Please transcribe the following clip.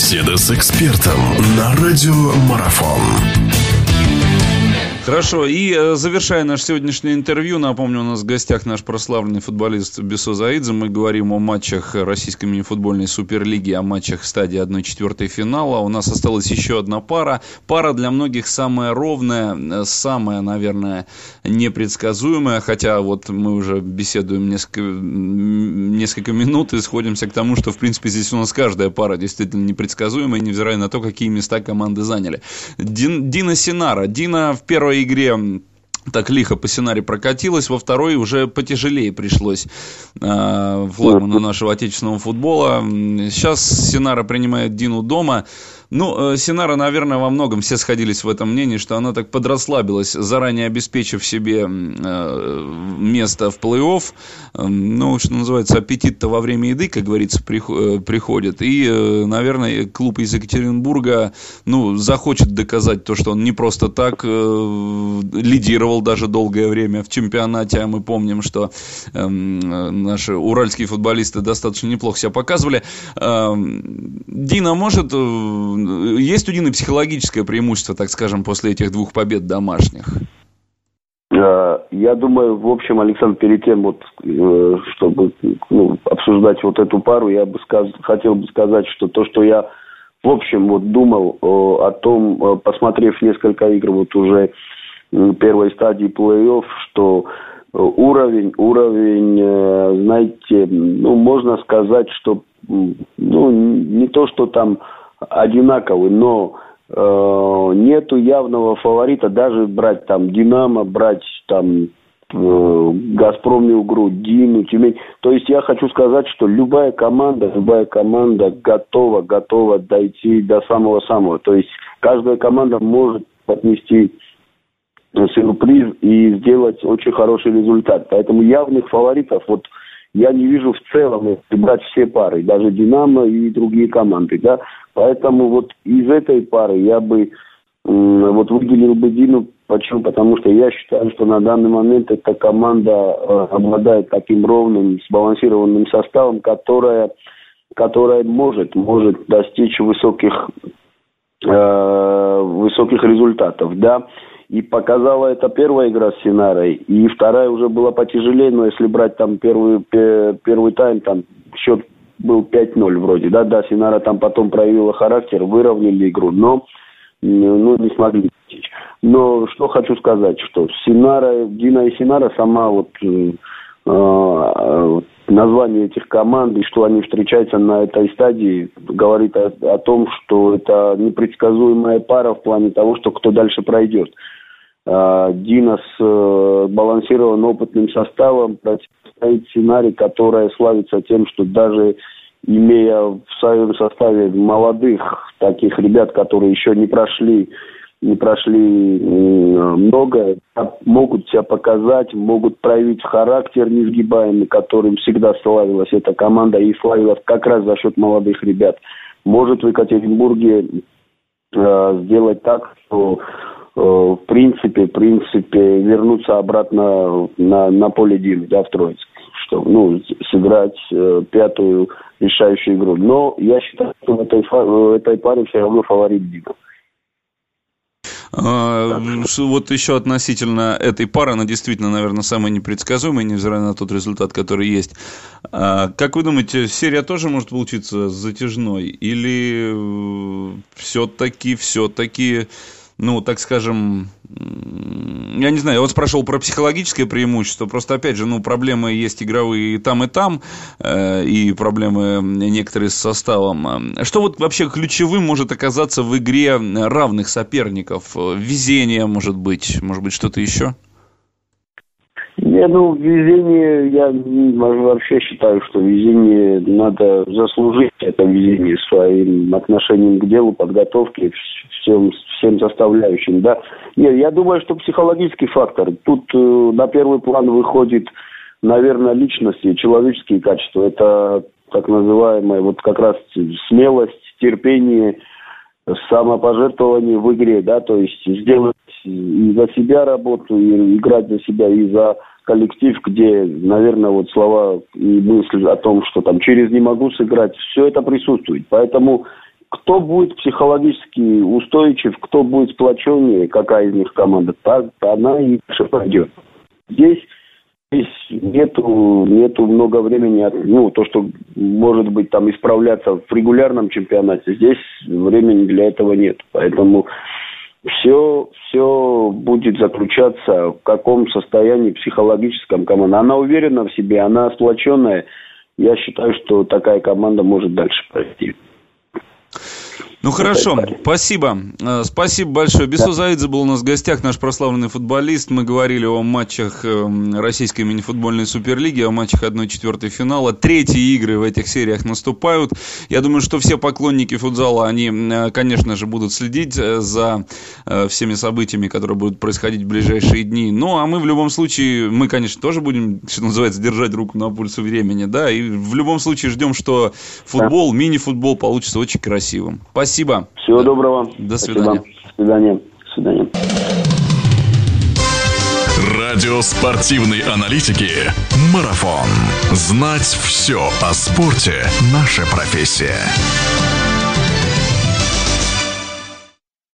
Беседа с экспертом на радиомарафон. Хорошо, и э, завершая наше сегодняшнее интервью, напомню, у нас в гостях наш прославленный футболист Бесо Заидзе. Мы говорим о матчах российской мини-футбольной суперлиги, о матчах стадии 1-4 финала. У нас осталась еще одна пара. Пара для многих самая ровная, э, самая, наверное, непредсказуемая, хотя вот мы уже беседуем несколько, несколько минут и сходимся к тому, что, в принципе, здесь у нас каждая пара действительно непредсказуемая, невзирая на то, какие места команды заняли. Дин, Дина Синара. Дина в первой первой игре так лихо по сценарию прокатилась, во второй уже потяжелее пришлось э, флагману нашего отечественного футбола. Сейчас Синара принимает Дину дома. Ну, э, Синара, наверное, во многом все сходились в этом мнении, что она так подрасслабилась, заранее обеспечив себе э, место в плей-офф. Эм, ну, что называется, аппетит-то во время еды, как говорится, э, приходит. И, наверное, клуб из Екатеринбурга, ну, захочет доказать то, что он не просто так лидировал даже долгое время в чемпионате. А мы помним, что эм, наши уральские футболисты достаточно неплохо себя показывали. Эм, Дина может есть у Дины психологическое преимущество, так скажем, после этих двух побед домашних? Э, я думаю, в общем, Александр, перед тем, вот, э, чтобы ну, обсуждать вот эту пару, я бы сказ... хотел бы сказать, что то, что я, в общем, вот думал о том, посмотрев несколько игр вот уже первой стадии плей-офф, что уровень, уровень, знаете, ну, можно сказать, что, ну, не то, что там одинаковый, но э, нету явного фаворита, даже брать там Динамо, брать там э, Газпром Милгру, Дину, Тюмень. То есть я хочу сказать, что любая команда, любая команда готова, готова дойти до самого-самого. То есть каждая команда может поднести сюрприз и сделать очень хороший результат. Поэтому явных фаворитов вот я не вижу в целом, если брать все пары, даже «Динамо» и другие команды, да. Поэтому вот из этой пары я бы вот выделил бы Дину. Почему? Потому что я считаю, что на данный момент эта команда э, обладает таким ровным, сбалансированным составом, которая, которая может, может достичь высоких, э, высоких результатов, да. И показала это первая игра с Синарой. И вторая уже была потяжелее, но если брать там первый, первый тайм, там счет был 5-0 вроде. Да, да, Синара там потом проявила характер, выровняли игру, но ну, не смогли достичь. Но что хочу сказать, что Синара, Дина и Синара сама вот э, э, название этих команд и что они встречаются на этой стадии говорит о, о том, что это непредсказуемая пара в плане того, что кто дальше пройдет. А, Дина с э, балансированным опытным составом противостоит сценарий, которая славится тем, что даже имея в своем составе молодых таких ребят, которые еще не прошли не прошли много, могут себя показать, могут проявить характер несгибаемый, которым всегда славилась эта команда и славилась как раз за счет молодых ребят. Может в Екатеринбурге э, сделать так, что Э, в принципе, в принципе, вернуться обратно на, на поле Димы, да, в Троицк, что, ну, сыграть э, пятую решающую игру. Но я считаю, что в этой, в этой паре все равно фаворит Дима. А, вот еще относительно этой пары, она действительно, наверное, самая непредсказуемая, невзирая на тот результат, который есть. А, как вы думаете, серия тоже может получиться затяжной? Или э, все-таки, все-таки ну, так скажем, я не знаю, я вот спрашивал про психологическое преимущество, просто, опять же, ну, проблемы есть игровые и там, и там, э, и проблемы некоторые с составом. Что вот вообще ключевым может оказаться в игре равных соперников? Везение, может быть, может быть, что-то еще? Не, ну, везение, я вообще считаю, что везение надо заслужить, это везение своим отношением к делу, подготовке, всем, всем составляющим, да. Нет, я думаю, что психологический фактор. Тут э, на первый план выходит, наверное, личности, человеческие качества. Это так называемая вот как раз смелость, терпение, самопожертвование в игре, да, то есть сделать и за себя работу, и играть за себя, и за коллектив, где, наверное, вот слова и мысли о том, что там через не могу сыграть, все это присутствует. Поэтому кто будет психологически устойчив, кто будет сплоченнее, какая из них команда, та, та она и дальше пойдет. Здесь здесь нету, нету много времени, ну, то, что может быть там исправляться в регулярном чемпионате, здесь времени для этого нет. Поэтому все, все будет заключаться в каком состоянии психологическом команда. Она уверена в себе, она сплоченная. Я считаю, что такая команда может дальше пройти. Ну хорошо, спасибо. Э, спасибо большое. Бесузаидзе был у нас в гостях, наш прославленный футболист. Мы говорили о матчах эм, российской мини-футбольной суперлиги, о матчах 1-4 финала. Третьи игры в этих сериях наступают. Я думаю, что все поклонники футзала, они, э, конечно же, будут следить э, за всеми событиями, которые будут происходить в ближайшие дни. Ну, а мы в любом случае, мы, конечно, тоже будем, что называется, держать руку на пульсе времени, да, и в любом случае ждем, что футбол, мини-футбол получится очень красивым. Спасибо. Спасибо. Всего доброго. До свидания. Спасибо. До свидания. До свидания. Радио спортивной аналитики «Марафон». Знать все о спорте – наша профессия.